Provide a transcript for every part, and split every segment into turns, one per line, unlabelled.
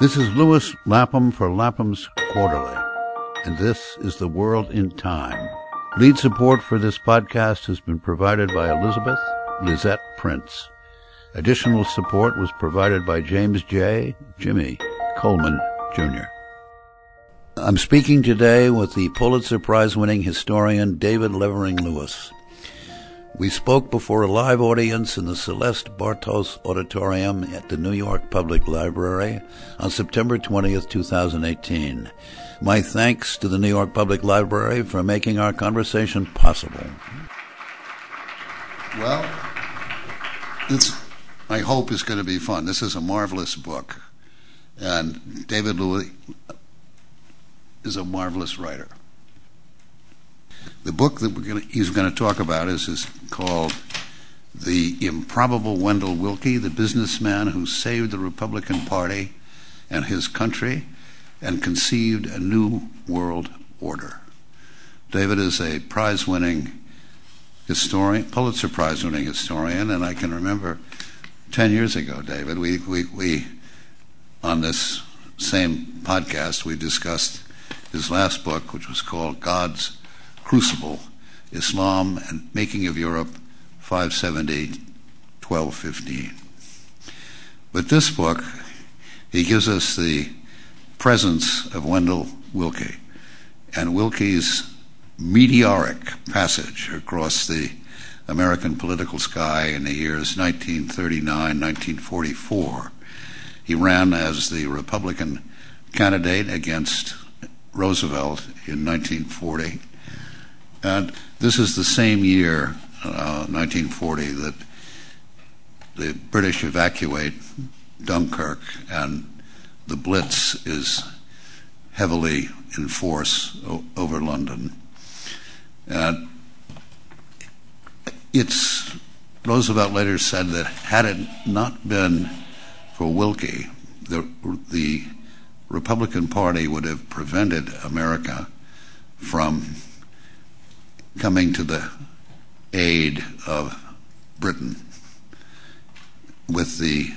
This is Lewis Lapham for Lapham's Quarterly, and this is The World in Time. Lead support for this podcast has been provided by Elizabeth Lizette Prince. Additional support was provided by James J. Jimmy Coleman, Jr. I'm speaking today with the Pulitzer Prize winning historian David Levering Lewis. We spoke before a live audience in the Celeste Bartos Auditorium at the New York Public Library on September 20th, 2018. My thanks to the New York Public Library for making our conversation possible.
Well, it's, I hope is going to be fun. This is a marvelous book. And David Lewis is a marvelous writer. The book that he's going to talk about is, called The Improbable Wendell Willkie, the businessman who saved the Republican Party and his country and conceived a new world order. David is a prize winning historian, Pulitzer Prize winning historian, and I can remember 10 years ago, David, we on this same podcast, we discussed his last book, which was called God's Crucible Islam and Making of Europe, 570 1215. But this book, he gives us the presence of Wendell Willkie and Willkie's meteoric passage across the American political sky in the years 1939 1944. He ran as the Republican candidate against Roosevelt in 1940 and this is the same year, uh, 1940, that the British evacuate Dunkirk and the Blitz is heavily in force over London. And it's Roosevelt later said that had it not been for Willkie, the, the Republican Party would have prevented America from coming to the aid of Britain with the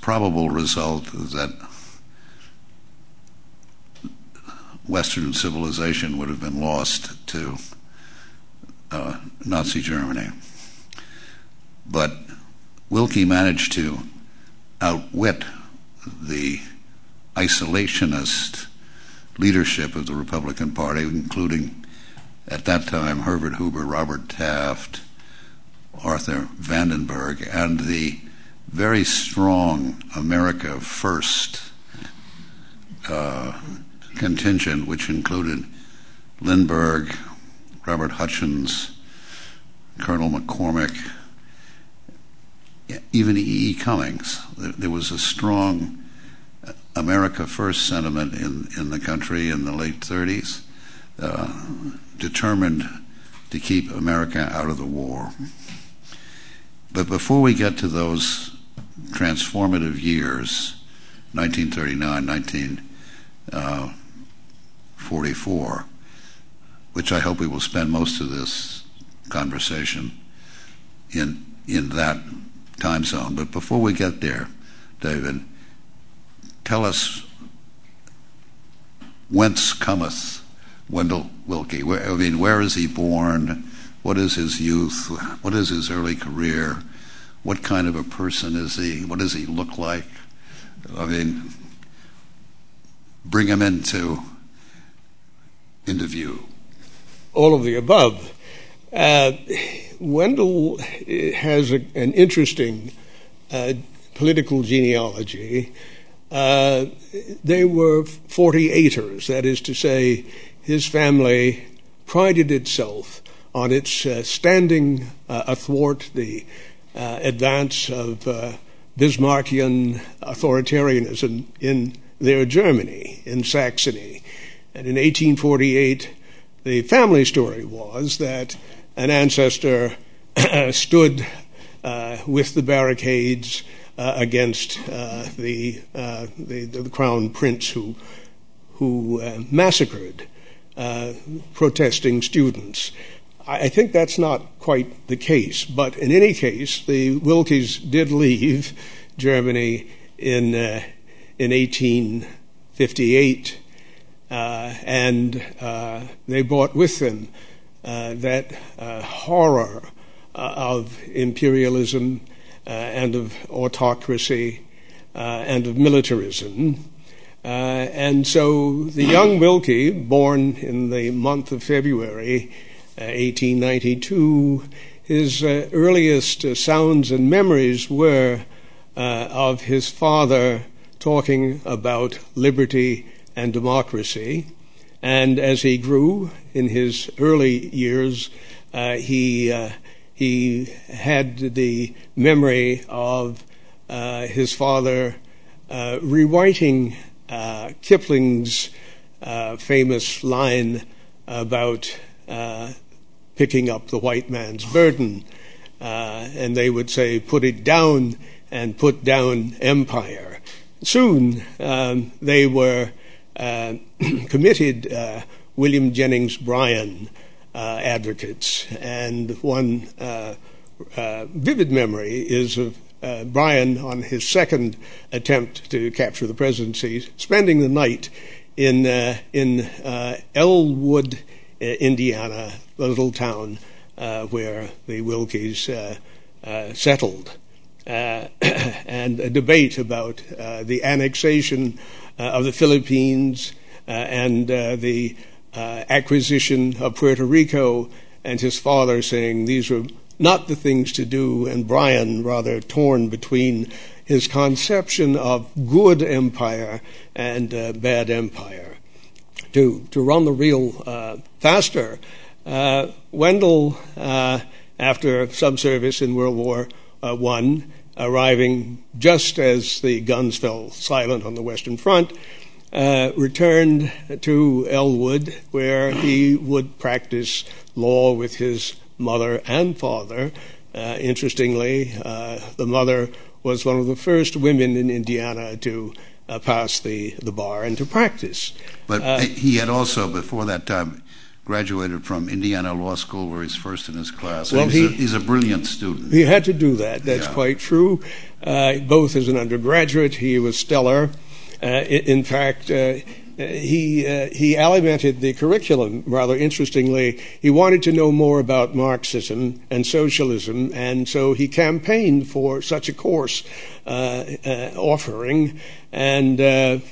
probable result that Western civilization would have been lost to uh, Nazi Germany. But Willkie managed to outwit the isolationist leadership of the Republican Party, including at that time Herbert Hoover, Robert Taft, Arthur Vandenberg, and the very strong America First uh, contingent, which included Lindbergh, Robert Hutchins, Colonel McCormick, even E. E. Cummings. There was a strong America First sentiment in, in the country in the late 30s. Uh, determined to keep America out of the war. But before we get to those transformative years, 1939, 1944, uh, which I hope we will spend most of this conversation in in that time zone. But before we get there, David, tell us whence cometh Wendell Willkie? I mean, where is he born? What is his youth? What is his early career? What kind of a person is he? What does he look like? I mean, bring him into view.
All of the above. Uh, Wendell has a, an interesting uh, political genealogy. Uh, they were 48ers, that is to say, his family prided itself on its uh, standing uh, athwart the uh, advance of Bismarckian authoritarianism in their Germany, in Saxony. And in 1848, the family story was that an ancestor stood with the barricades against the, crown prince who who massacred Uh, protesting students. I think that's not quite the case, but in any case, the Willkies did leave Germany in uh, in 1858, uh, and uh, they brought with them that horror of imperialism and of autocracy and of militarism. Uh, and so the young Willkie, born in the month of February uh, 1892, his uh, earliest sounds and memories were of his father talking about liberty and democracy. And as he grew in his early years, he he had the memory of his father rewriting Kipling's famous line about picking up the white man's burden. and they would say, put it down and put down empire. Soon um, they were uh, committed uh, William Jennings Bryan uh, advocates, and one vivid memory is of Uh, Bryan on his second attempt to capture the presidency, spending the night in uh, in uh, Elwood, Indiana, the little town where the Willkies settled. Uh, and a debate about uh, the annexation uh, of the Philippines and the acquisition of Puerto Rico, and his father saying these were not the things to do, and Bryan rather torn between his conception of good empire and bad empire. To, to run the reel faster, Wendell, after some service in World War uh, one, arriving just as the guns fell silent on the Western Front, uh, returned to Elwood, where he would practice law with his mother and father. Uh, interestingly, the mother was one of the first women in Indiana to pass the, the bar and to practice.
But he had also, before that time, graduated from Indiana Law School, where he's first in his class. Well, he's, he, a, brilliant student.
He had to do that. That's quite true. Uh, both as an undergraduate, he was stellar. Uh, in fact, uh, he uh, he alimented the curriculum rather interestingly. He wanted to know more about Marxism and socialism, and so he campaigned for such a course uh, uh, offering. And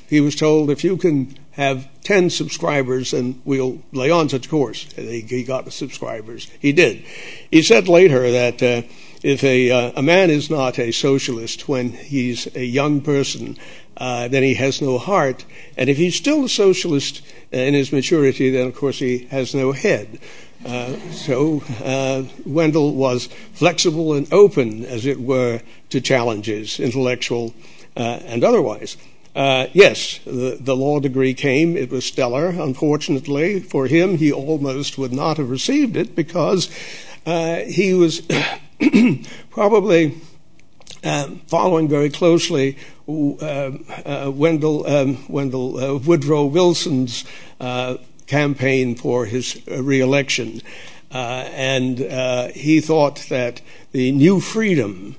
he was told, if you can have 10 subscribers and we'll lay on such a course. He got the subscribers. He did. He said later that uh, if a, uh, a man is not a socialist when he's a young person, uh, then he has no heart. And if he's still a socialist in his maturity, then of course he has no head. Uh, so uh, Wendell was flexible and open, as it were, to challenges, intellectual uh, and otherwise. Uh, yes, the, law degree came. It was stellar. Unfortunately for him, he almost would not have received it because uh, he was probably following very closely uh, uh Wendell, um, uh, Woodrow Wilson's campaign for his reelection. and he thought that the new freedom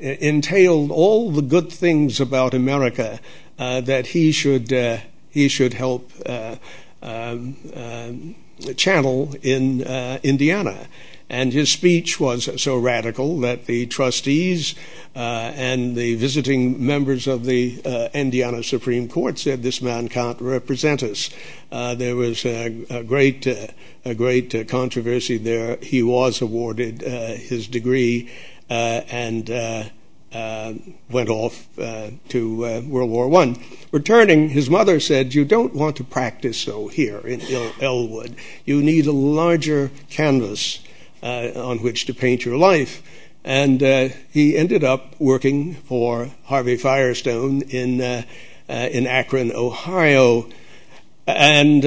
entailed all the good things about America uh, that he should uh, he should help uh, um, channel in Indiana. And his speech was so radical that the trustees uh, and the visiting members of the uh, Indiana Supreme Court said this man can't represent us. Uh, there was a, uh, great, controversy there. He was awarded uh, his degree uh, and went off to World War I. Returning, his mother said, You don't want to practice so here in Elwood. You need a larger canvas on which to paint your life. And he ended up working for Harvey Firestone in, in Akron, Ohio. And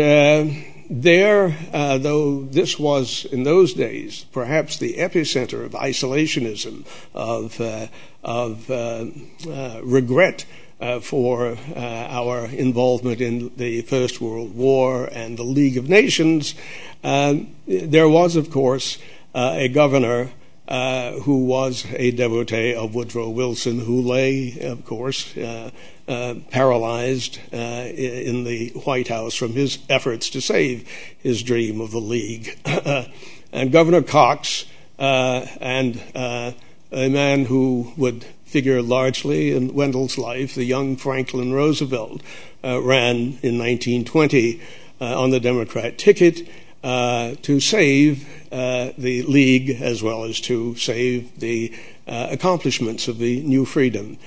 there, uh, though this was in those days perhaps the epicenter of isolationism, of, uh, of uh, uh regret uh, for uh, our involvement in the First World War and the League of Nations, there was, of course, a governor uh, who was a devotee of Woodrow Wilson, who lay, of course, uh, uh, paralyzed uh, in the White House from his efforts to save his dream of the League. and Governor Cox, uh, and uh, a man who would figure largely in Wendell's life, the young Franklin Roosevelt, ran in 1920 on the Democrat ticket. Uh, to save uh, the League as well as to save the uh, accomplishments of the new freedom.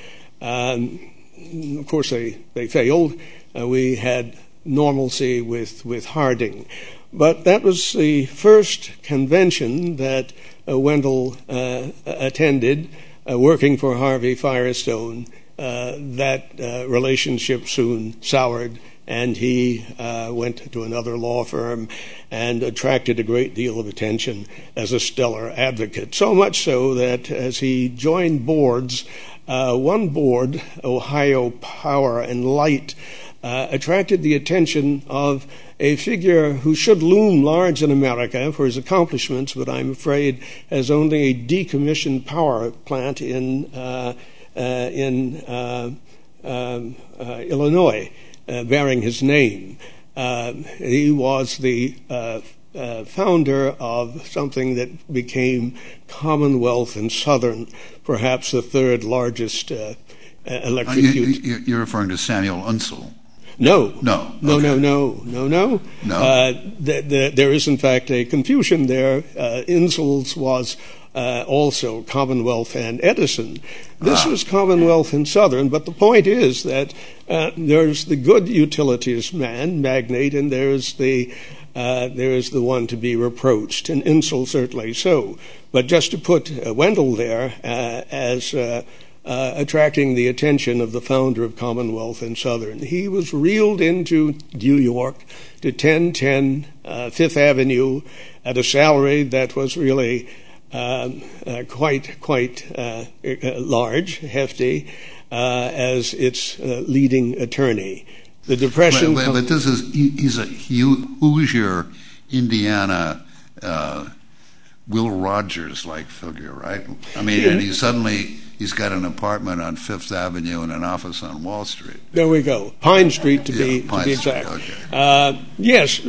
Um, of course, they, they failed. we had normalcy with, with Harding. But that was the first convention that Wendell attended, working for Harvey Firestone. that relationship soon soured and he uh, went to another law firm and attracted a great deal of attention as a stellar advocate. So much so that as he joined boards, uh, one board, Ohio Power and Light, uh, attracted the attention of a figure who should loom large in America for his accomplishments, but I'm afraid has only a decommissioned power plant in in um, Illinois. Uh, bearing his name. Uh, he was the uh, founder of something that became Commonwealth and Southern, perhaps the third largest electric.
You, you're referring to Samuel Insull.
No.
No.
No, no, no, no, no.
No. Uh,
th- th- there is, in fact, a confusion there. Uh, Insull's was uh, also Commonwealth and Edison. This ah. was Commonwealth and Southern, but the point is that uh, there's the good utilities man, magnate, and there's the uh, there is the one to be reproached, and Insull certainly so. But just to put uh, Wendell there uh, as uh, attracting the attention of the founder of Commonwealth and Southern, he was reeled into New York to 1010 Fifth Avenue at a salary that was really uh, quite quite uh, uh, large, hefty, as its leading attorney. The depression.
But, this is he's a Hoosier, Indiana. Will Rogers like figure, right? I mean, and he suddenly he's got an apartment on Fifth Avenue and an office on Wall Street.
There we go, Pine Street to
yeah,
be
Pine
to be exact.
Street, okay.
uh, yes, uh,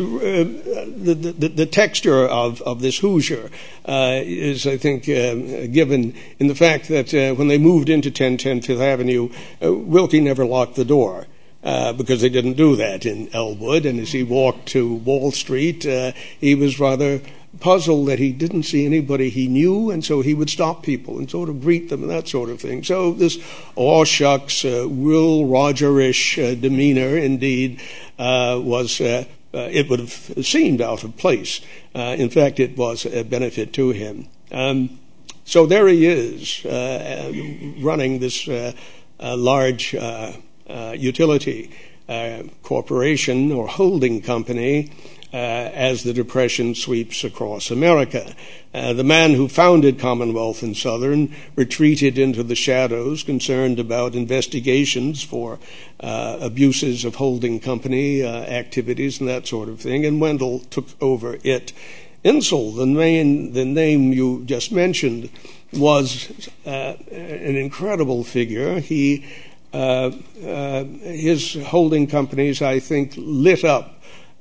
the, the, the texture of of this Hoosier uh, is, I think, uh, given in the fact that uh, when they moved into 1010 Fifth Avenue, uh, Willkie never locked the door. Uh, because they didn't do that in Elwood. And as he walked to Wall Street, uh, he was rather puzzled that he didn't see anybody he knew, and so he would stop people and sort of greet them and that sort of thing. So this aw shucks, uh, Will Rogerish uh, demeanor, indeed, uh, was. Uh, uh, it would have seemed out of place. Uh, in fact, it was a benefit to him. Um, so there he is, running this large utility corporation or holding company as the Depression sweeps across America. Uh, the man who founded Commonwealth and Southern retreated into the shadows, concerned about investigations for uh, abuses of holding company activities and that sort of thing, and Wendell took over it. Insull, the, name you just mentioned, was uh, an incredible figure. He, uh, uh, his holding companies, I think, lit up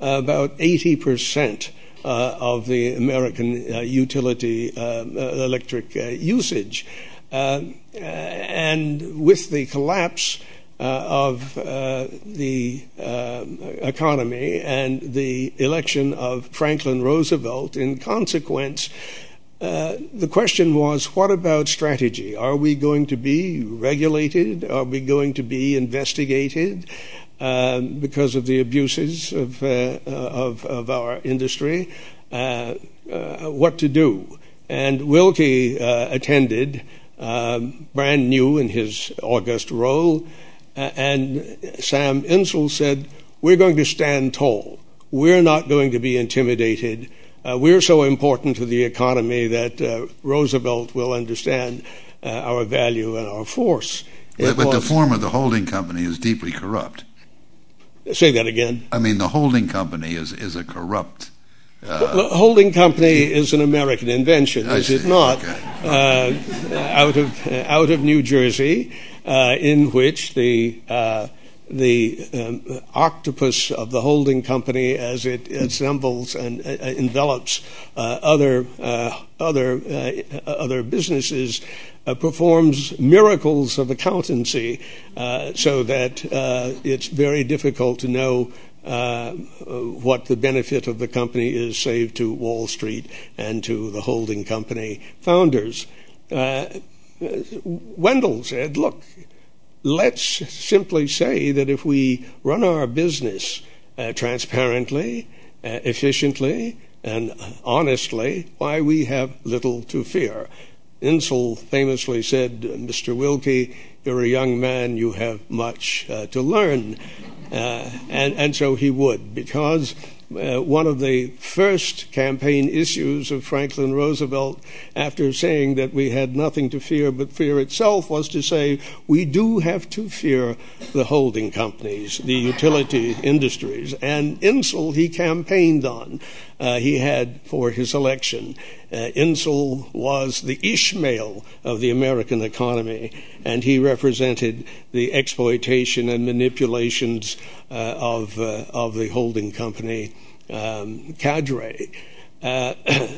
about 80% uh, of the American uh, utility uh, electric usage. and with the collapse of the economy and the election of Franklin Roosevelt, in consequence, uh, the question was, what about strategy? Are we going to be regulated? Are we going to be investigated? Um, because of the abuses of, uh, of, of, our industry, uh, uh, what to do. And Willkie uh, attended, um, brand new in his august role, uh, and Sam Insull said, We're going to stand tall. We're not going to be intimidated. we're so important to the economy that Roosevelt will understand our value and our force.
But, but the form of the holding company is deeply corrupt.
Say that again.
I mean, the holding company is is a corrupt
the holding company is an American invention, is it not? Uh, out of uh, out of New Jersey, uh, in which the uh, the um, octopus of the holding company, as it assembles and uh, envelops uh, other uh, other uh, other businesses, uh, performs miracles of accountancy, uh, so that uh, it's very difficult to know uh, what the benefit of the company is, save to Wall Street and to the holding company founders. Uh, Wendell said, look, let's simply say that if we run our business uh, transparently, uh, efficiently, and honestly, why we have little to fear. Insull famously said, Mr. Willkie, you're a young man, you have much uh, to learn. Uh, and, so he would, because uh, one of the first campaign issues of Franklin Roosevelt, after saying that we had nothing to fear but fear itself, was to say we do have to fear the holding companies, the utility industries. And Insull he campaigned on. Uh, he had for his election. Uh, Insull was the Ishmael of the American economy, and he represented the exploitation and manipulations uh, of of the holding company um, cadre. I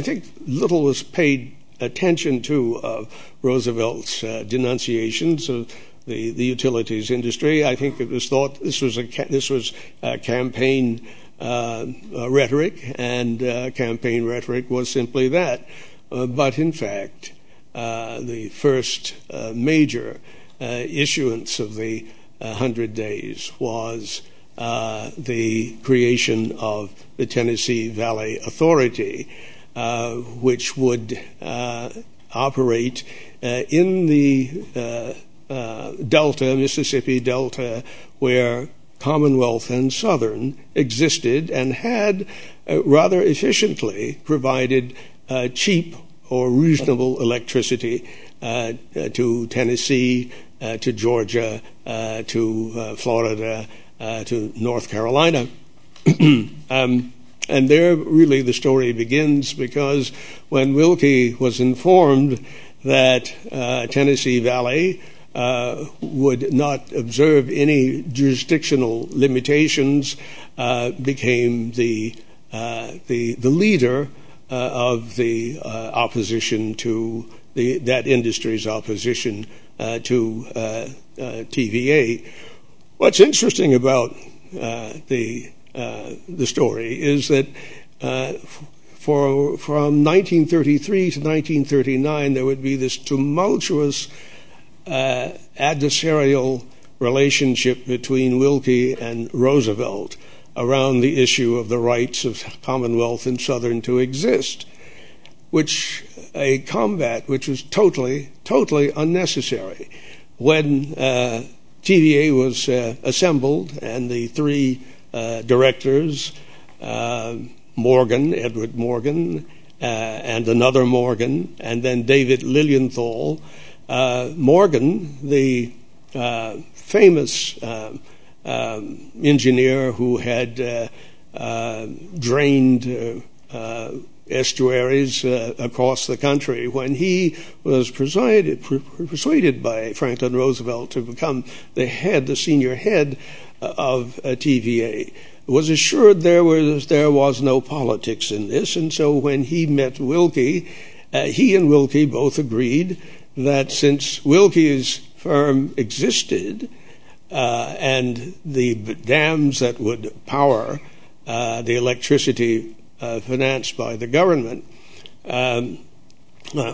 think little was paid attention to of Roosevelt's denunciations of the, utilities industry. I think it was thought this was a ca- this was a campaign Uh, uh, rhetoric, and uh, campaign rhetoric was simply that. Uh, but in fact, uh, the first uh, major uh, issuance of the hundred days was the creation of the Tennessee Valley Authority, which would operate in the Delta, Mississippi Delta, where Commonwealth and Southern existed and had uh, rather efficiently provided uh, cheap or reasonable electricity uh, to Tennessee, to Georgia, to Florida, to North Carolina. um, and there, really, the story begins because when Willkie was informed that Tennessee Valley would not observe any jurisdictional limitations, uh, became the, uh, leader uh, of the uh, opposition to that industry's opposition uh, to uh, TVA. What's interesting about the, story is that from 1933 to 1939, there would be this tumultuous adversarial relationship between Willkie and Roosevelt around the issue of the rights of Commonwealth and Southern to exist, which a combat which was totally, totally unnecessary. When uh, TVA was uh, assembled and the three uh, directors, uh, Morgan, Edward Morgan, uh, and another Morgan, and then David Lilienthal, uh, Morgan, the uh, famous uh, engineer who had drained estuaries uh, across the country when he was persuaded, by Franklin Roosevelt to become the head, the senior head of uh, TVA. Was assured there was there was no politics in this, and so when he met Willkie, uh, he and Willkie both agreed that since Willkie's firm existed uh, and the dams that would power uh, the electricity uh, financed by the government um,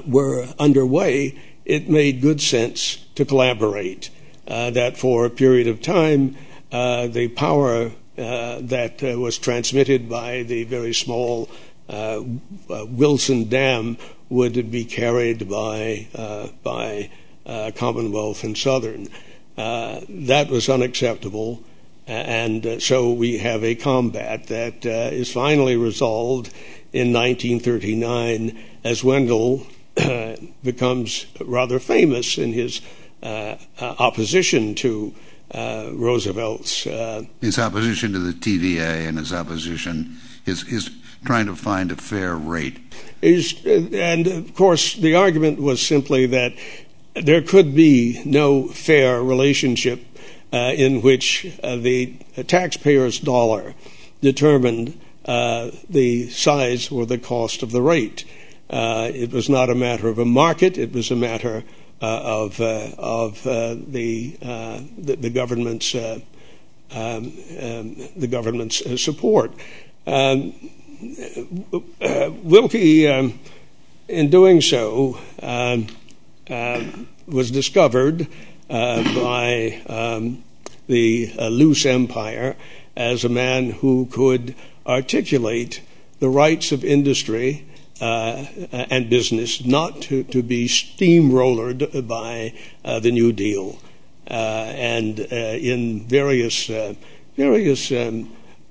were underway, it made good sense to collaborate. That for a period of time, the power that was transmitted by the very small Wilson Dam would be carried by uh, uh, Commonwealth and Southern. Uh, that was unacceptable, and so we have a combat that is finally resolved in 1939 as Wendell becomes rather famous in his opposition to uh, Roosevelt's.
Uh, his opposition to the TVA and his opposition, his trying to find a fair rate.
And of course, the argument was simply that there could be no fair relationship uh, in which uh, the taxpayer's dollar determined uh, the size or the cost of the rate. It was not a matter of a market; it was a matter of of the, government's um, um, the government's support. Um, Willkie, um, in doing so, um, was discovered by um, the Luce empire as a man who could articulate the rights of industry uh, and business not to, be steamrollered by uh, the New Deal. Uh, and uh, in various uh, various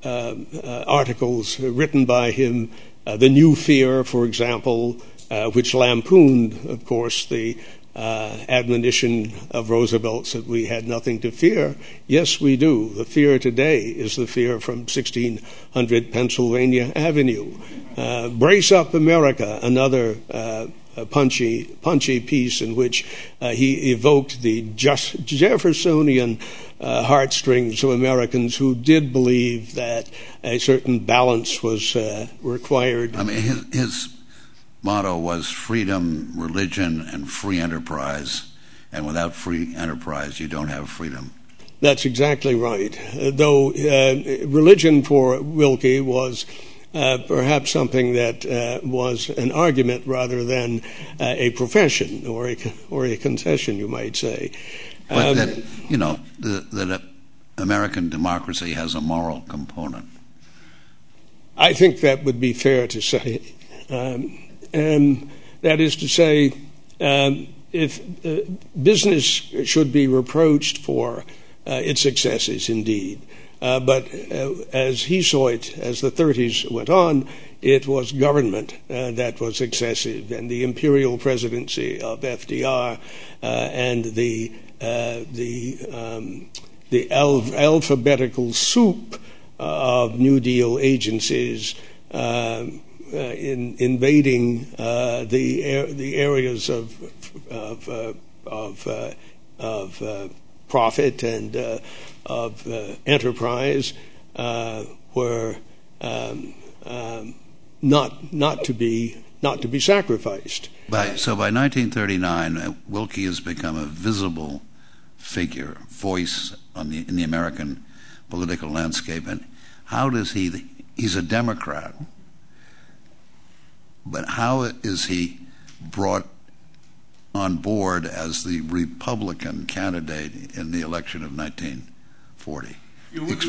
articles written by him, the New Fear, for example, which lampooned, of course, the uh, admonition of Roosevelt's that we had nothing to fear. Yes, we do. The fear today is the fear from 1600 Pennsylvania Avenue. Uh, Brace Up America, another uh, punchy, punchy piece in which uh, he evoked the Jeffersonian uh, heartstrings of Americans who did believe that a certain balance was uh, required.
I mean, his, his motto was freedom, religion, and free enterprise. And without free enterprise, you don't have freedom.
That's exactly right. Uh, though uh, religion for Willkie was uh, perhaps something that uh, was an argument rather than uh, a profession or a, or a concession, you might say.
But um, that, you know, the, that American democracy has a moral component.
I think that would be fair to say. Um, um, that is to say, um, if uh, business should be reproached for uh, its successes, indeed. Uh, but uh, as he saw it, as the 30s went on, it was government uh, that was excessive, and the imperial presidency of FDR uh, and the the um, alphabetical soup of New Deal agencies. Uh, in invading uh, the areas of of uh, of, of profit and of enterprise were um, um, not not to be not to be sacrificed.
By, so by 1939, Willkie has become a visible figure, voice the, in the American political landscape. And how does he? He's a Democrat. But how is he brought on board as the Republican candidate in the election of 1940?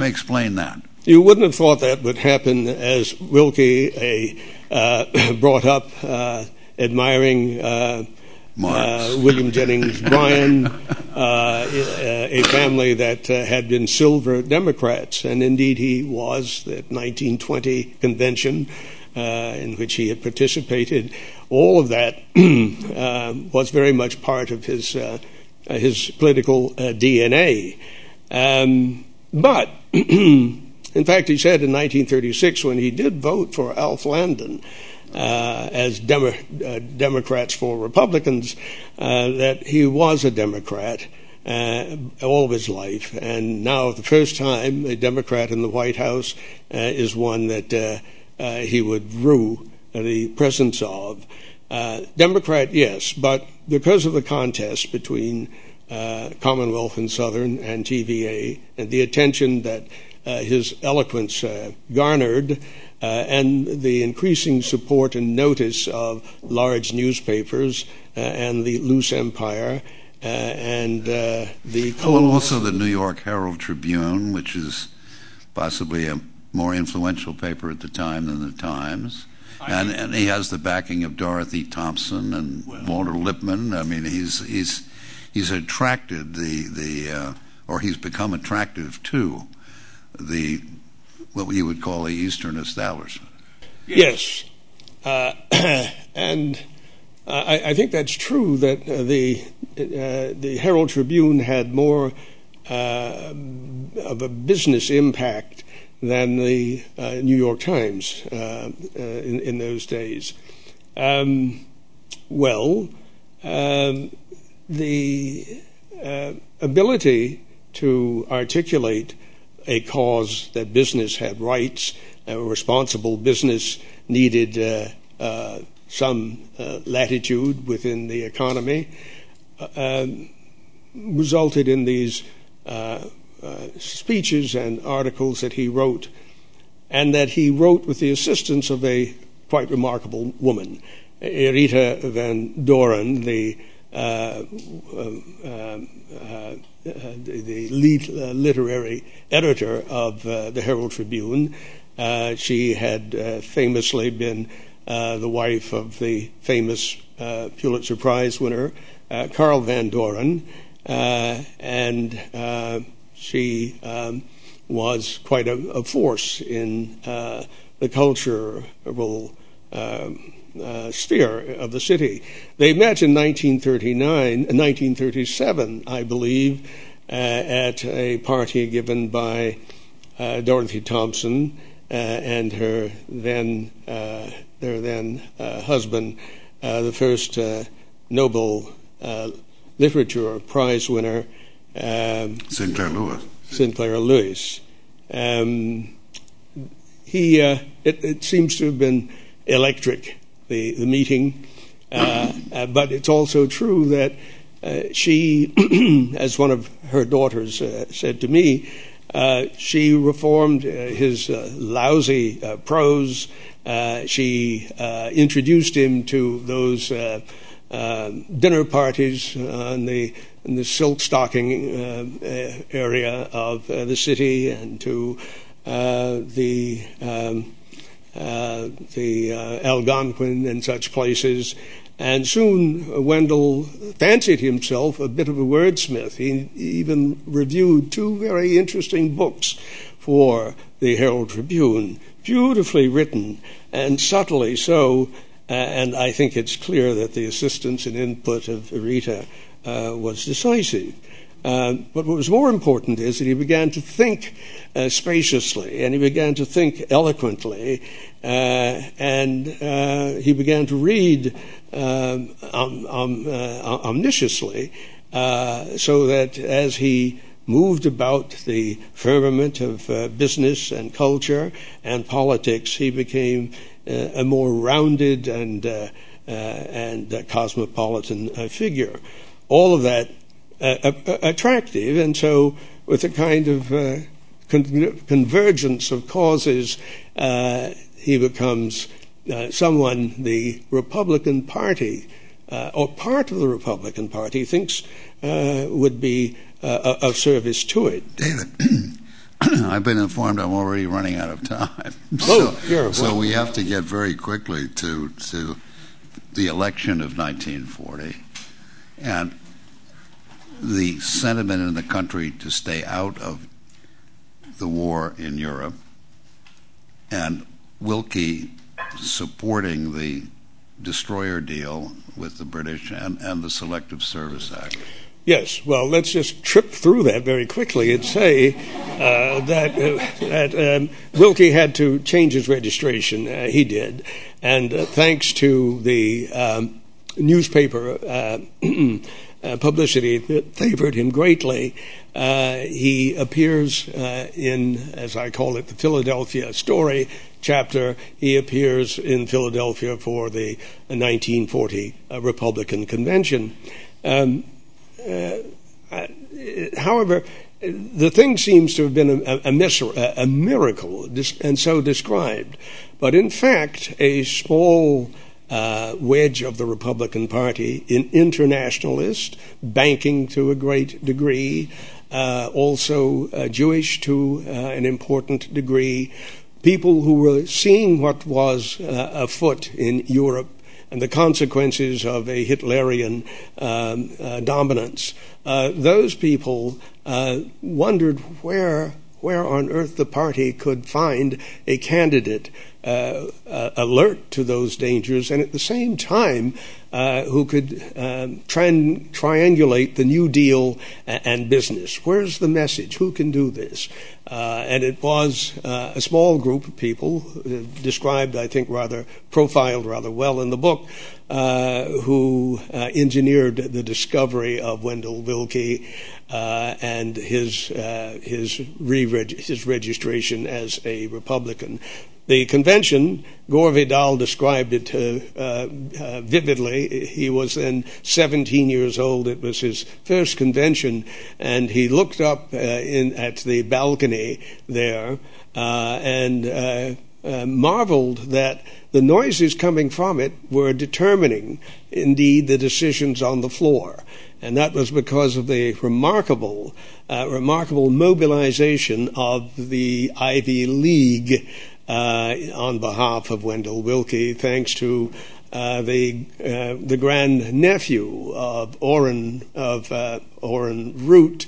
Explain that.
You wouldn't have thought that would happen as Willkie, a uh, brought up uh, admiring uh, uh William Jennings Bryan, uh, a family that uh, had been silver Democrats, and indeed he was at 1920 convention uh, in which he had participated. All of that uh, was very much part of his uh, his political DNA. Um, but in fact, he said in 1936 when he did vote for Alf Landon. Uh, as uh, Democrats for Republicans, uh, that he was a Democrat all of his life. And now, the first time a Democrat in the White House is one that he would rue the presence of. Democrat, yes, but because of the contest between Commonwealth and Southern and TVA and the attention that his eloquence garnered, and the increasing support and notice of large newspapers and the Luce empire, uh, and uh, the
well, also the New York Herald Tribune, which is possibly a more influential paper at the time than the Times. And, and he has the backing of Dorothy Thompson and well, Walter Lippmann. I mean, he's he's he's attracted the the uh, or he's become attractive to the what you would call the Eastern establishment.
Yes, uh, and I, I, think that's true. That uh, the uh, the Herald Tribune had more uh, of a business impact than the uh, New York Times uh, uh, in, those days. Um, well, um, the uh, ability to articulate a cause that business had rights, a responsible business needed uh, some latitude within the economy, um, resulted in these uh, uh, speeches and articles that he wrote, and that he wrote with the assistance of a quite remarkable woman, Rita Van Doren, the uh, uh, uh, Uh, the lead uh, literary editor of uh, the Herald Tribune. she had famously been the wife of the famous Pulitzer Prize winner Carl Van Doren, and she um, was quite a force in the cultural um, uh, sphere of the city. They met in 1939, 1937, I believe, uh, at a party given by uh, Dorothy Thompson and her then their then husband, the first Nobel Literature Prize winner,
um, Sinclair Lewis.
Sinclair Lewis. Um, he, uh, it, it, seems to have been electric the, meeting. Uh, uh, but it's also true that uh, she, as one of her daughters uh, said to me, uh, she reformed uh, his lousy prose. she introduced him to those dinner parties in the, silk stocking area of the city and to the um, the uh, Algonquin and such places. And soon Wendell fancied himself a bit of a wordsmith. He even reviewed two very interesting books for the Herald Tribune, beautifully written and subtly so. Uh, and I think it's clear that the assistance and input of Rita uh, was decisive. Uh, but what was more important is that he began to think uh, spaciously and he began to think eloquently uh, and he began to read um, um, um, omnisciously so that as he moved about the firmament of business and culture and politics, he became a more rounded and and cosmopolitan figure. All of that Uh, uh, uh, attractive, and so with a kind of uh, con- convergence of causes, uh, he becomes someone the Republican Party or part of the Republican Party thinks would be of service to it.
David. I've been informed I'm already running out of time.
Oh, so, oh,
yeah, well. so we have to get very quickly to to the election of 1940. And the sentiment in the country to stay out of the war in Europe, and Willkie supporting the destroyer deal with the British and, and the Selective Service Act.
Yes, well, let's just trip through that very quickly and say uh, that, uh, that um, Willkie had to change his registration. Uh, he did. And uh, thanks to the um, newspaper uh, publicity that favored him greatly. Uh, he appears uh, in, as I call it, the Philadelphia story chapter. He appears in Philadelphia for the 1940 uh, Republican convention. Um, uh, however, the thing seems to have been a, miracle and so described. But in fact, a small uh, wedge of the Republican Party, in internationalist, banking to a great degree, uh, also uh, Jewish to uh, an important degree, people who were seeing what was uh, afoot in Europe and the consequences of a Hitlerian um, uh, dominance. those people wondered where where on earth the party could find a candidate uh, uh, alert to those dangers and at the same time uh, who could um, triangulate the New Deal and business. Where's the message? Who can do this? Uh, and it was uh, a small group of people, uh, described, I think, rather profiled rather well in the book, who engineered the discovery of Wendell Willkie and his his, his registration as a Republican. The convention, Gore Vidal described it uh, uh, vividly. He was then 17 years old. It was his first convention, and he looked up uh, in, at the balcony there uh, and uh, uh, marveled that the noises coming from it were determining, indeed, the decisions on the floor. And that was because of the remarkable, remarkable mobilization of the Ivy League uh, on behalf of Wendell Willkie, thanks to uh, the uh, the grand nephew of Oren of Oren Root,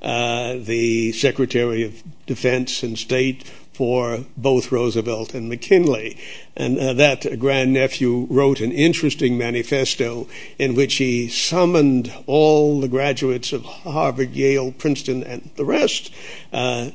the Secretary of Defense and State for both Roosevelt and McKinley. And uh, that grandnephew wrote an interesting manifesto in which he summoned all the graduates of Harvard, Yale, Princeton, and the rest uh,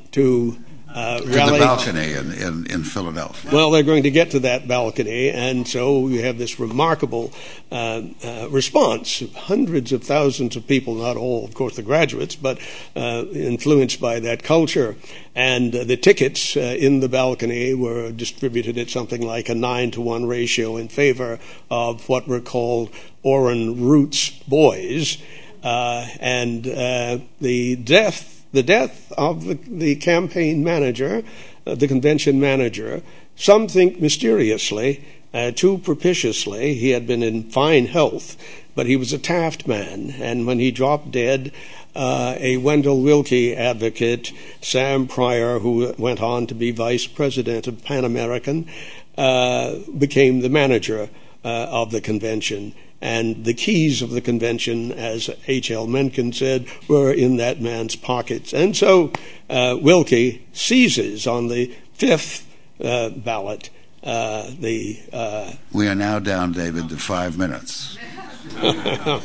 to
uh, the balcony in, in, in, Philadelphia.
Well, they're going to get to that balcony, and so you have this remarkable uh, uh, response of hundreds of thousands of people, not all, of course, the graduates, but uh, influenced by that culture. And uh, the tickets uh, in the balcony were distributed at something like a nine to one ratio in favor of what were called Oren Roots boys. and the death the death of the, the campaign manager, uh, the convention manager, some think mysteriously, uh, too propitiously. He had been in fine health, but he was a Taft man, and when he dropped dead, uh, a Wendell Willkie advocate, Sam Pryor, who went on to be vice president of Pan American, uh, became the manager uh, of the convention. And the keys of the convention, as H.L. Mencken said, were in that man's pockets. And so uh, Willkie seizes on the fifth uh, ballot uh, the. Uh,
we are now down, David, to five minutes.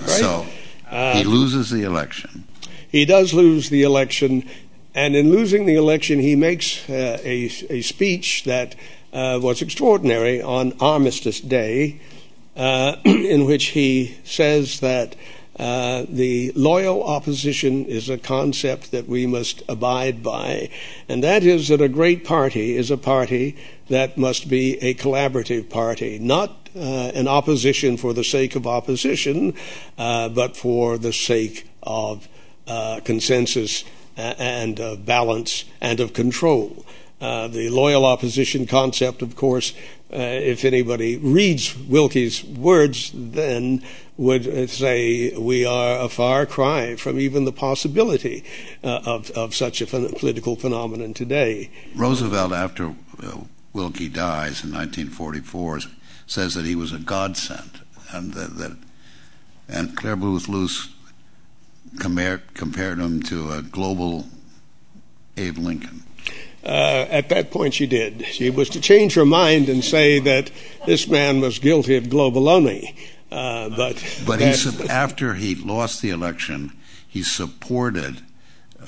So he um, loses the election.
He does lose the election. And in losing the election, he makes uh, a, a speech that uh, was extraordinary on Armistice Day in which he says that uh, the loyal opposition is a concept that we must abide by, and that is that a great party is a party that must be a collaborative party, not uh, an opposition for the sake of opposition, uh, but for the sake of uh, consensus uh, and of balance and of control. Uh, the loyal opposition concept, of course, uh, if anybody reads Willkie's words, then would say we are a far cry from even the possibility uh, of, of such a political phenomenon today.
Roosevelt, after uh, Willkie dies in 1944, says that he was a godsend, and that, that and Clare Boothe Luce compared, compared him to a global Abe Lincoln.
Uh, at that point, she did. She was to change her mind and say that this man was guilty of globaloney. Uh, but
but after he lost the election, he supported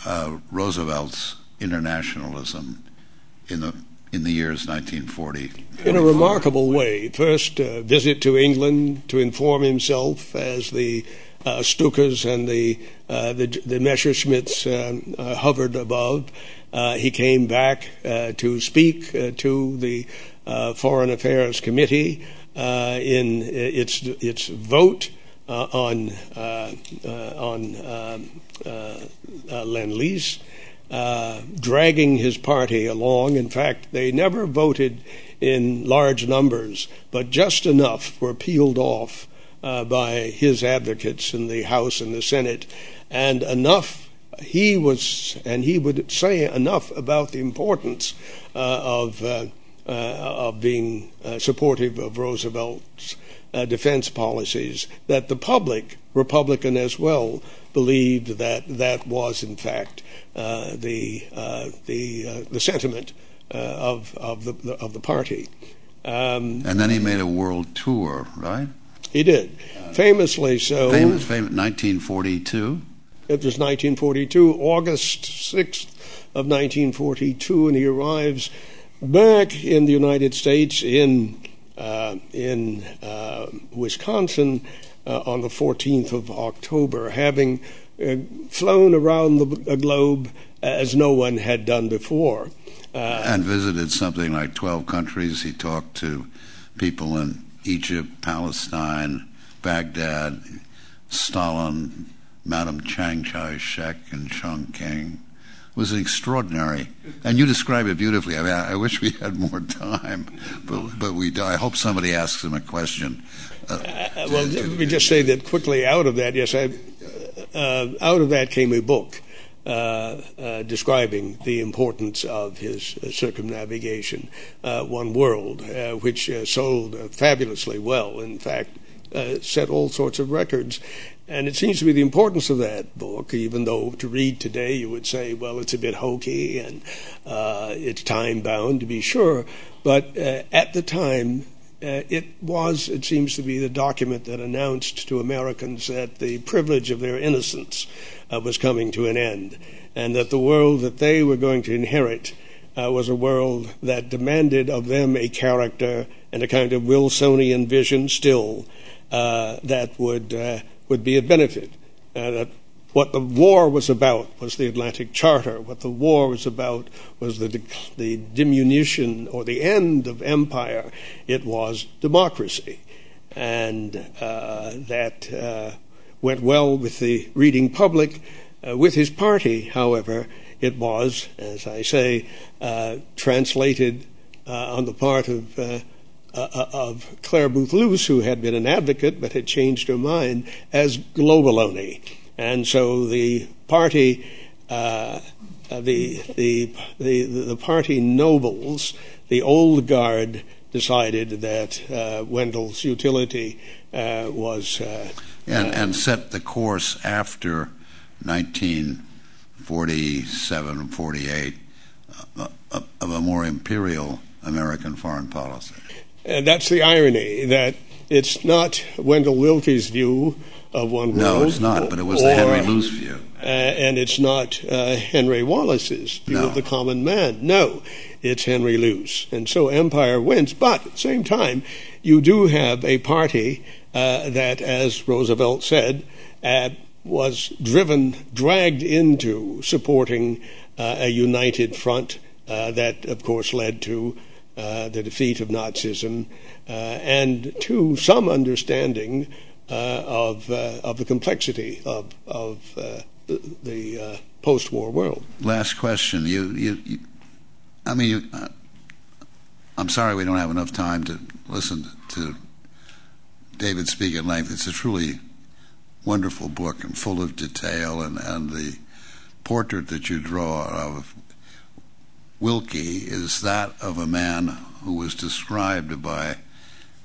uh, Roosevelt's internationalism in the in the years 1940.
In a remarkable way. First, a visit to England to inform himself as the Stukas and the, the, the Messerschmitts hovered above. Uh, he came back uh, to speak uh, to the uh, Foreign Affairs Committee uh, in uh, its its vote on on Lend Lease. Uh, dragging his party along. In fact, they never voted in large numbers, but just enough were peeled off by his advocates in the House and the Senate, and enough he was, and he would say enough about the importance uh, of uh, uh, of being uh, supportive of Roosevelt's uh, defense policies that the public, Republican as well, believed that that was in fact uh, the the the sentiment of of the of the party.
Um, and then he made a world tour, right?
He did, famously so.
Famous, famous, 1942.
It was 1942, August 6th of 1942, and he arrives back in the United States in uh, in uh, Wisconsin uh, on the 14th of October, having uh, flown around the globe as no one had done before.
Uh, and visited something like 12 countries. He talked to people in Egypt, Palestine, Baghdad, Stalin, Madam Chiang Kai shek, and Chongqing. It was extraordinary, and you describe it beautifully. I mean, I wish we had more time, but but we. I hope somebody asks him a question.
Uh, uh, well, let me just say that quickly. Out of that, yes, I, uh, out of that came a book uh, uh, describing the importance of his uh, circumnavigation, One World, which sold fabulously well. In fact, set all sorts of records. And it seems to be the importance of that book, even though to read today you would say, well, it's a bit hokey and uh, it's time bound to be sure. But uh, at the time, uh, it was, it seems to be, the document that announced to Americans that the privilege of their innocence uh, was coming to an end, and that the world that they were going to inherit uh, was a world that demanded of them a character and a kind of Wilsonian vision still uh, that would would be a benefit. Uh, that what the war was about was the Atlantic Charter. What the war was about was the, diminution or the end of empire. It was democracy. And uh, that uh, went well with the reading public. With his party, however, it was, as I say, translated on the part of of Clare Boothe Luce, who had been an advocate but had changed her mind, as globaloney. And so the party, uh, the, the, the, the party nobles, the old guard, decided that uh, Wendell's utility uh, was. Uh,
and, and set the course after 1947 48 uh, of a more imperial American foreign policy.
And that's the irony that it's not Wendell Willkie's view of one world.
No, it's not, but it was the Henry Luce view.
Uh, and it's not uh, Henry Wallace's view of the common man. No, it's Henry Luce. And so empire wins. But at the same time, you do have a party uh, that, as Roosevelt said, uh, was driven, dragged into supporting uh, a united front uh, that, of course, led to Uh, the defeat of Nazism, uh, and to some understanding uh, of uh, of the complexity of of uh, the, post-war world.
Last question. You, I mean, I'm sorry we don't have enough time to listen to David speak at length. It's a truly wonderful book and full of detail, and, and the portrait that you draw of Willkie is that of a man who was described by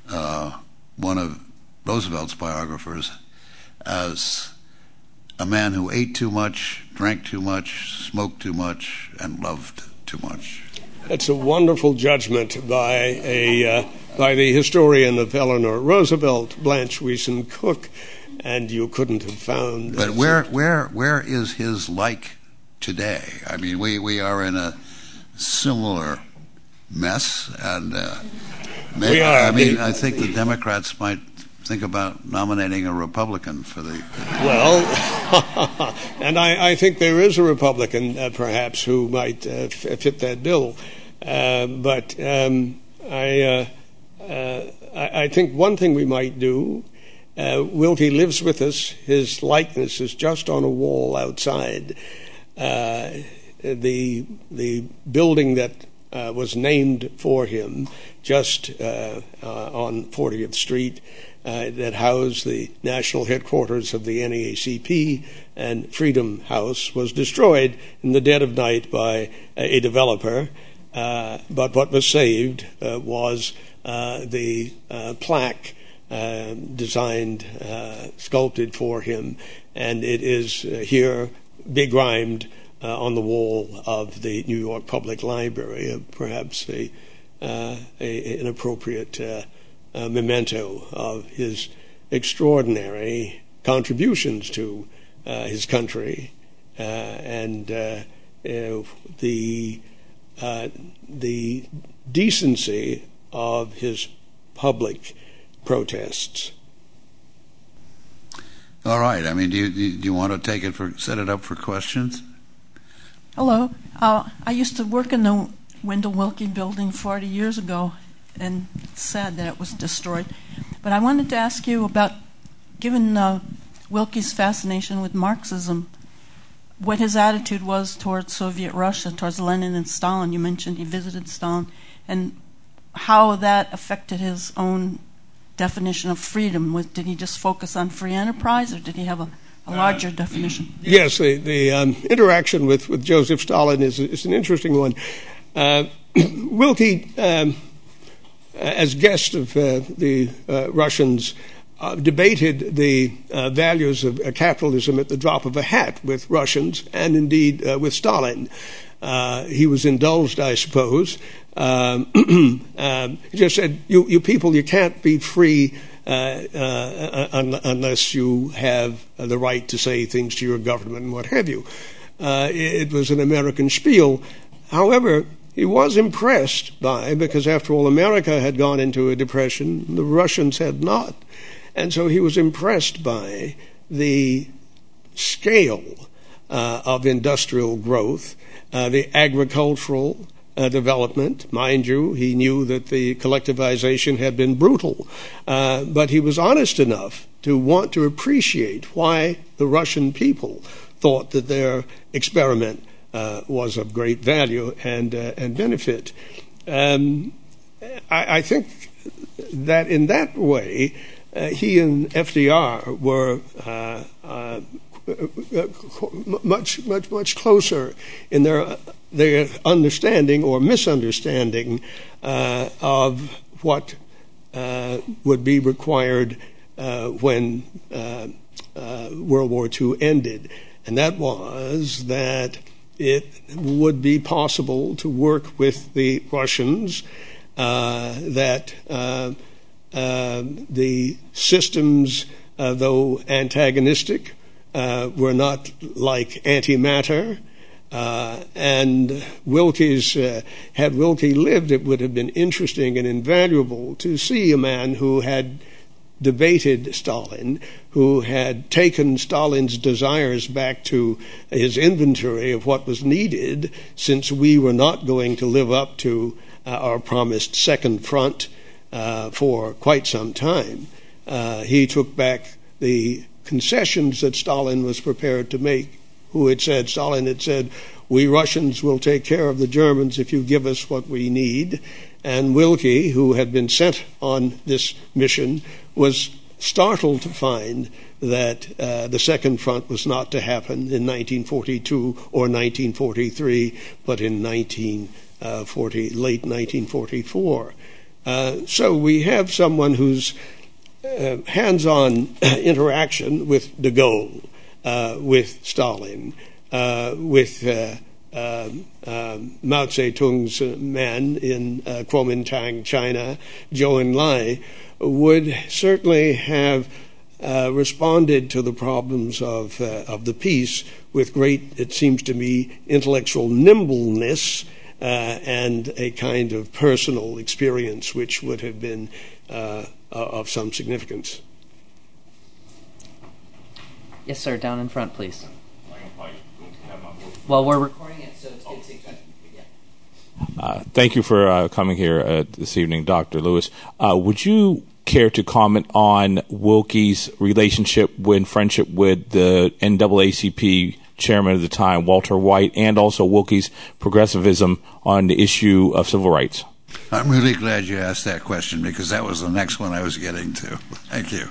uh, one of Roosevelt's biographers as a man who ate too much, drank too much, smoked too much, and loved too much.
That's a wonderful judgment by a uh, by the historian of Eleanor Roosevelt, Blanche Wiesen Cook, and you couldn't have found.
But where where where is his like today? I mean, we we are in a similar mess, and uh,
we are.
I mean, I think the Democrats might think about nominating a Republican for the.
Well, and I, I, think there is a Republican, uh, perhaps, who might uh, f- fit that bill. Uh, but um, I, uh, uh, I, I, think one thing we might do. Uh, Willkie lives with us. His likeness is just on a wall outside the the building that uh, was named for him just uh, uh, on 40th Street uh, that housed the national headquarters of the NAACP and Freedom House was destroyed in the dead of night by a developer. Uh, but what was saved uh, was the plaque designed, sculpted for him, and it is here begrimed on the wall of the New York Public Library, uh, perhaps a, uh, an appropriate uh, uh, memento of his extraordinary contributions to his country and the the decency of his public protests.
All right. I mean, do you, do you want to take it for set it up for questions?
Hello. Uh, I used to work in the Wendell Willkie building 40 years ago, and it's sad that it was destroyed. But I wanted to ask you about, given uh, Willkie's fascination with Marxism, what his attitude was towards Soviet Russia, towards Lenin and Stalin. You mentioned he visited Stalin, and how that affected his own definition of freedom. Did he just focus on free enterprise, or did he have a, a larger definition?
Yes, the, um, interaction with, Joseph Stalin is, is an interesting one. Uh, Willkie, um, as guest of uh, the uh, Russians, debated the values of capitalism at the drop of a hat with Russians and indeed with Stalin. He was indulged, I suppose. Um, he just said, you, people, you can't be free unless you have the right to say things to your government and what have you. it was an American spiel. However, he was impressed by, because after all, America had gone into a depression, the Russians had not. And so he was impressed by the scale uh, of industrial growth, uh, the agricultural uh, development. Mind you, he knew that the collectivization had been brutal, uh, but he was honest enough to want to appreciate why the Russian people thought that their experiment uh, was of great value and, uh, and benefit. Um, I, think that in that way, uh, he and FDR were uh, uh, much, much, much closer in their their understanding or misunderstanding uh, of what uh, would be required uh, when World War II ended, and that was that it would be possible to work with the Russians that the systems, uh, though antagonistic, uh, were not like antimatter. Uh, and Willkie's, uh, had Willkie lived, it would have been interesting and invaluable to see a man who had debated Stalin, who had taken Stalin's desires back to his inventory of what was needed, since we were not going to live up to uh, our promised second front for quite some time. He took back the concessions that Stalin was prepared to make, who had said, Stalin had said, we Russians will take care of the Germans if you give us what we need. And Willkie, who had been sent on this mission, was startled to find that uh, the Second Front was not to happen in 1942 or 1943, but in 1940, late 1944. Uh, so we have someone whose uh, hands-on interaction with de Gaulle, with Stalin, with um, um, Mao Zedong's man in Kuomintang, China, Zhou Enlai, would certainly have uh, responded to the problems of uh, of the peace with great, it seems to me, intellectual nimbleness uh, and a kind of personal experience which would have been uh, of some significance.
Yes, sir. Down in front, please. Well, we're recording it, so it's good to
uh, thank you for uh, coming here uh, this evening, Dr. Lewis. Uh, would you care to comment on Willkie's relationship when friendship with the NAACP chairman at the time, Walter White, and also Willkie's progressivism on the issue of civil rights?
I'm really glad you asked that question because that was the next one I was getting to. Thank you.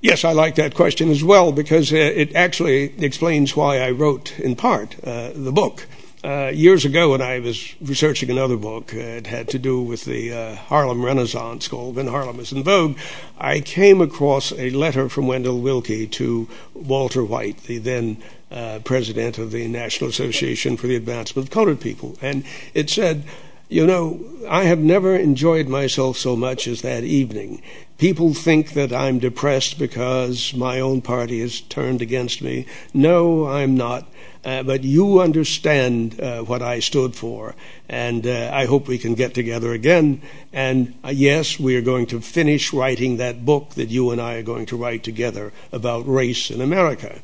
Yes, I like that question as well because uh, it actually explains why I wrote, in part, uh, the book. uh, years ago, when I was researching another book, uh, it had to do with the uh, Harlem Renaissance called When Harlem is in Vogue, I came across a letter from Wendell Willkie to Walter White, the then uh, president of the National Association for the Advancement of Colored People. And it said, you know, I have never enjoyed myself so much as that evening. People think that I'm depressed because my own party has turned against me. No, I'm not. Uh, but you understand uh, what I stood for, and uh, I hope we can get together again. And uh, yes, we are going to finish writing that book that you and I are going to write together about race in America.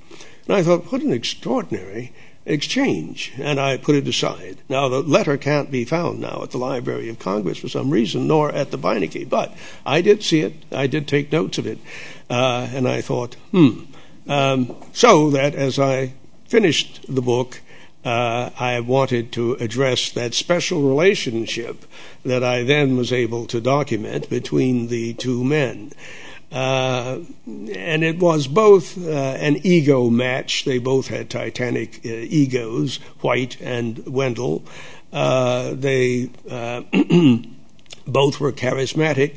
And I thought, what an extraordinary exchange, and I put it aside. Now, the letter can't be found now at the Library of Congress for some reason, nor at the Beinecke, but I did see it, I did take notes of it, uh, and I thought, hmm. Um, so that as I finished the book, uh, I wanted to address that special relationship that I then was able to document between the two men. Uh, and it was both uh, an ego match. They both had titanic uh, egos, White and Wendell. They both were charismatic.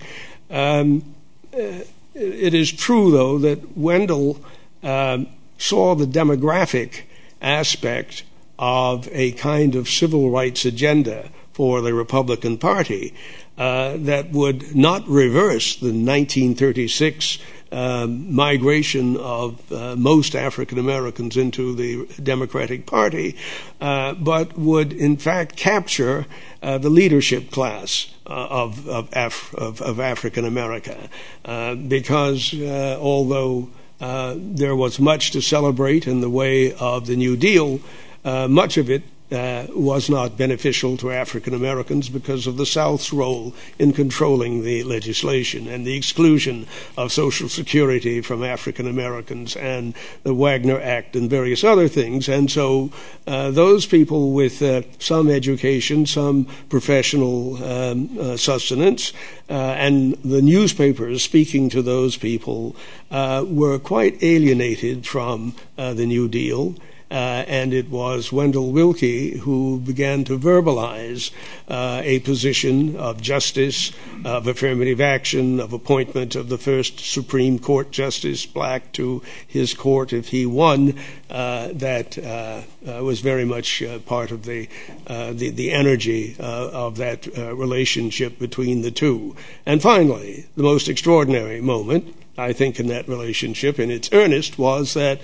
Um, it is true, though, that Wendell um, saw the demographic aspect of a kind of civil rights agenda for the Republican Party that would not reverse the 1936 um, migration of uh, most African Americans into the Democratic Party, uh, but would in fact capture uh, the leadership class uh, of, of, Af- of, of African America. Uh, because although uh, there was much to celebrate in the way of the New Deal. Uh, much of it uh, was not beneficial to African Americans because of the South's role in controlling the legislation and the exclusion of Social Security from African Americans and the Wagner Act and various other things. And so uh, those people with uh, some education, some professional um, uh, sustenance, uh, and the newspapers speaking to those people uh, were quite alienated from the New Deal. Uh, and it was Wendell Willkie who began to verbalize uh, a position of justice, of affirmative action, of appointment of the first Supreme Court Justice black to his court if he won. Uh, that uh, uh, was very much uh, part of the energy of that relationship between the two. And finally, the most extraordinary moment, I think, in that relationship, in its earnest, was that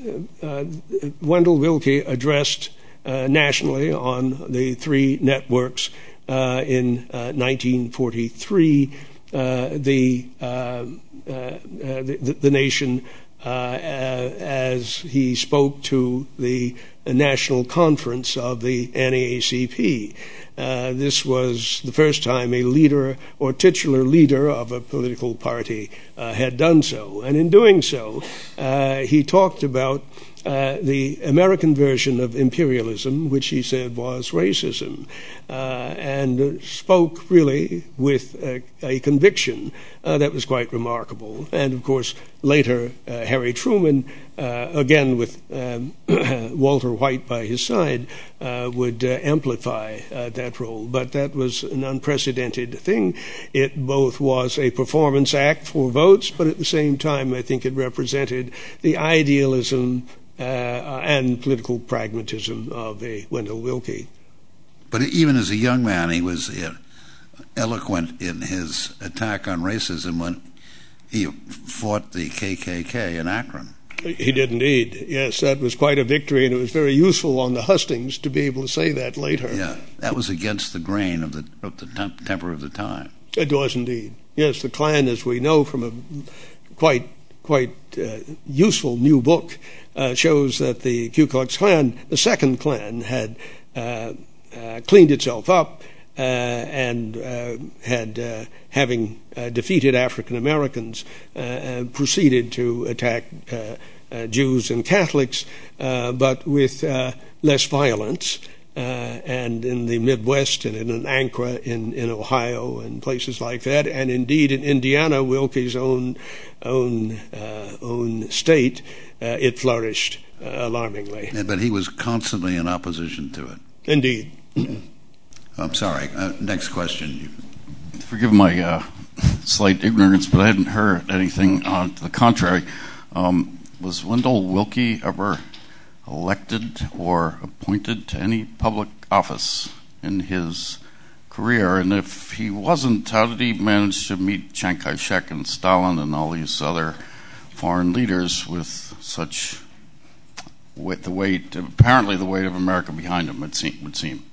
Uh, uh, Wendell Willkie addressed uh, nationally on the three networks uh, in 1943 the, the, the nation as he spoke to the national conference of the NAACP. Uh, this was the first time a leader or titular leader of a political party uh, had done so. And in doing so, uh, he talked about the American version of imperialism, which he said was racism, and spoke really with a, conviction that was quite remarkable. And of course, later, Harry Truman uh, again with um, Walter White by his side, uh, would uh, amplify that role. But that was an unprecedented thing. It both was a performance act for votes, but at the same time, I think it represented the idealism and political pragmatism of a Wendell Willkie.
But even as a young man, he was eloquent in his attack on racism when he fought the KKK in Akron.
He did indeed. Yes, that was quite a victory, and it was very useful on the hustings to be able to say that later.
Yeah, that was against the grain of the, of the temp- temper of the time.
It was indeed. Yes, the Klan, as we know from a quite quite uh, useful new book, uh, shows that the Ku Klux Klan, the second Klan, had uh, uh cleaned itself up and uh, had, having defeated African Americans, proceeded to attack uh, Jews and Catholics, uh, but with uh, less violence. and in the Midwest and in Akron in, in Ohio and places like that, and indeed in Indiana, Willkie's own own uh, own state, uh, it flourished alarmingly.
Yeah, but he was constantly in opposition to it.
Indeed.
I'm sorry. next question.
Forgive my slight ignorance, but I hadn't heard anything to the contrary. Um, was Wendell Willkie ever elected or appointed to any public office in his career? And if he wasn't, how did he manage to meet Chiang Kai shek and Stalin and all these other foreign leaders with such the weight, apparently the weight of America behind him, it would seem?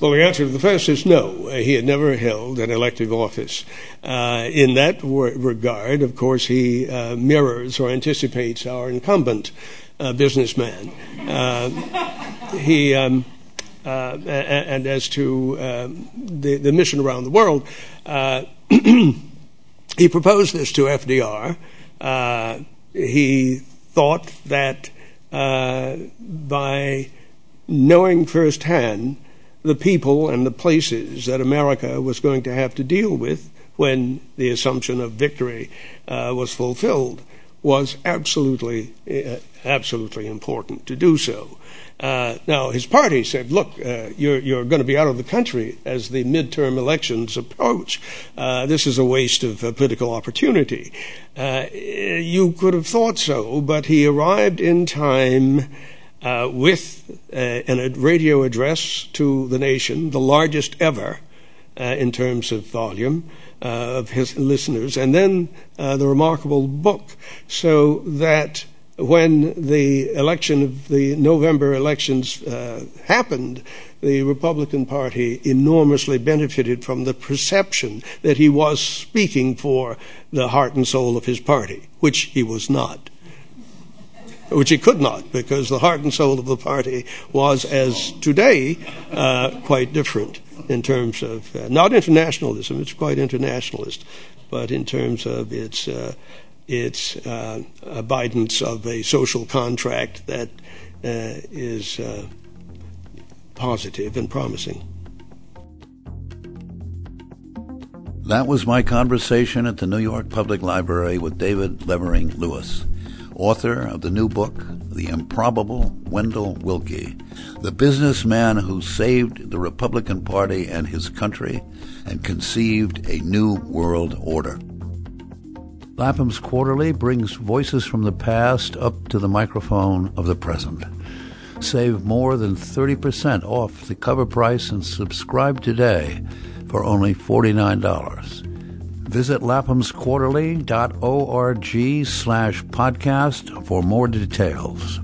Well, the answer to the first is no. He had never held an elective office. Uh, in that regard, of course, he uh, mirrors or anticipates our incumbent uh, businessman. He um, and as to the, mission around the world, he proposed this to FDR. he thought that by knowing firsthand the people and the places that America was going to have to deal with when the assumption of victory uh, was fulfilled was absolutely, uh, absolutely important to do so. Uh, now, his party said, look, uh, you're, you're going to be out of the country as the midterm elections approach. Uh, this is a waste of uh, political opportunity. you could have thought so, but he arrived in time uh, with uh, a radio address to the nation, the largest ever uh, in terms of volume of his listeners, and then the remarkable book, so that when the election of the November elections happened, the Republican Party enormously benefited from the perception that he was speaking for the heart and soul of his party, which he was not which he could not, because the heart and soul of the party was, as today, uh, quite different in terms of uh, not internationalism, it's quite internationalist, but in terms of its uh, its abidance of a social contract that is positive and promising.
That was my conversation at the New York Public Library with David Levering Lewis author of the new book, The Improbable Wendell Willkie, the businessman who saved the Republican Party and his country and conceived a new world order. Lapham's Quarterly brings voices from the past up to the microphone of the present. Save more than 30% off the cover price and subscribe today for only $49. Visit laphamsquarterly.org slash podcast for more details.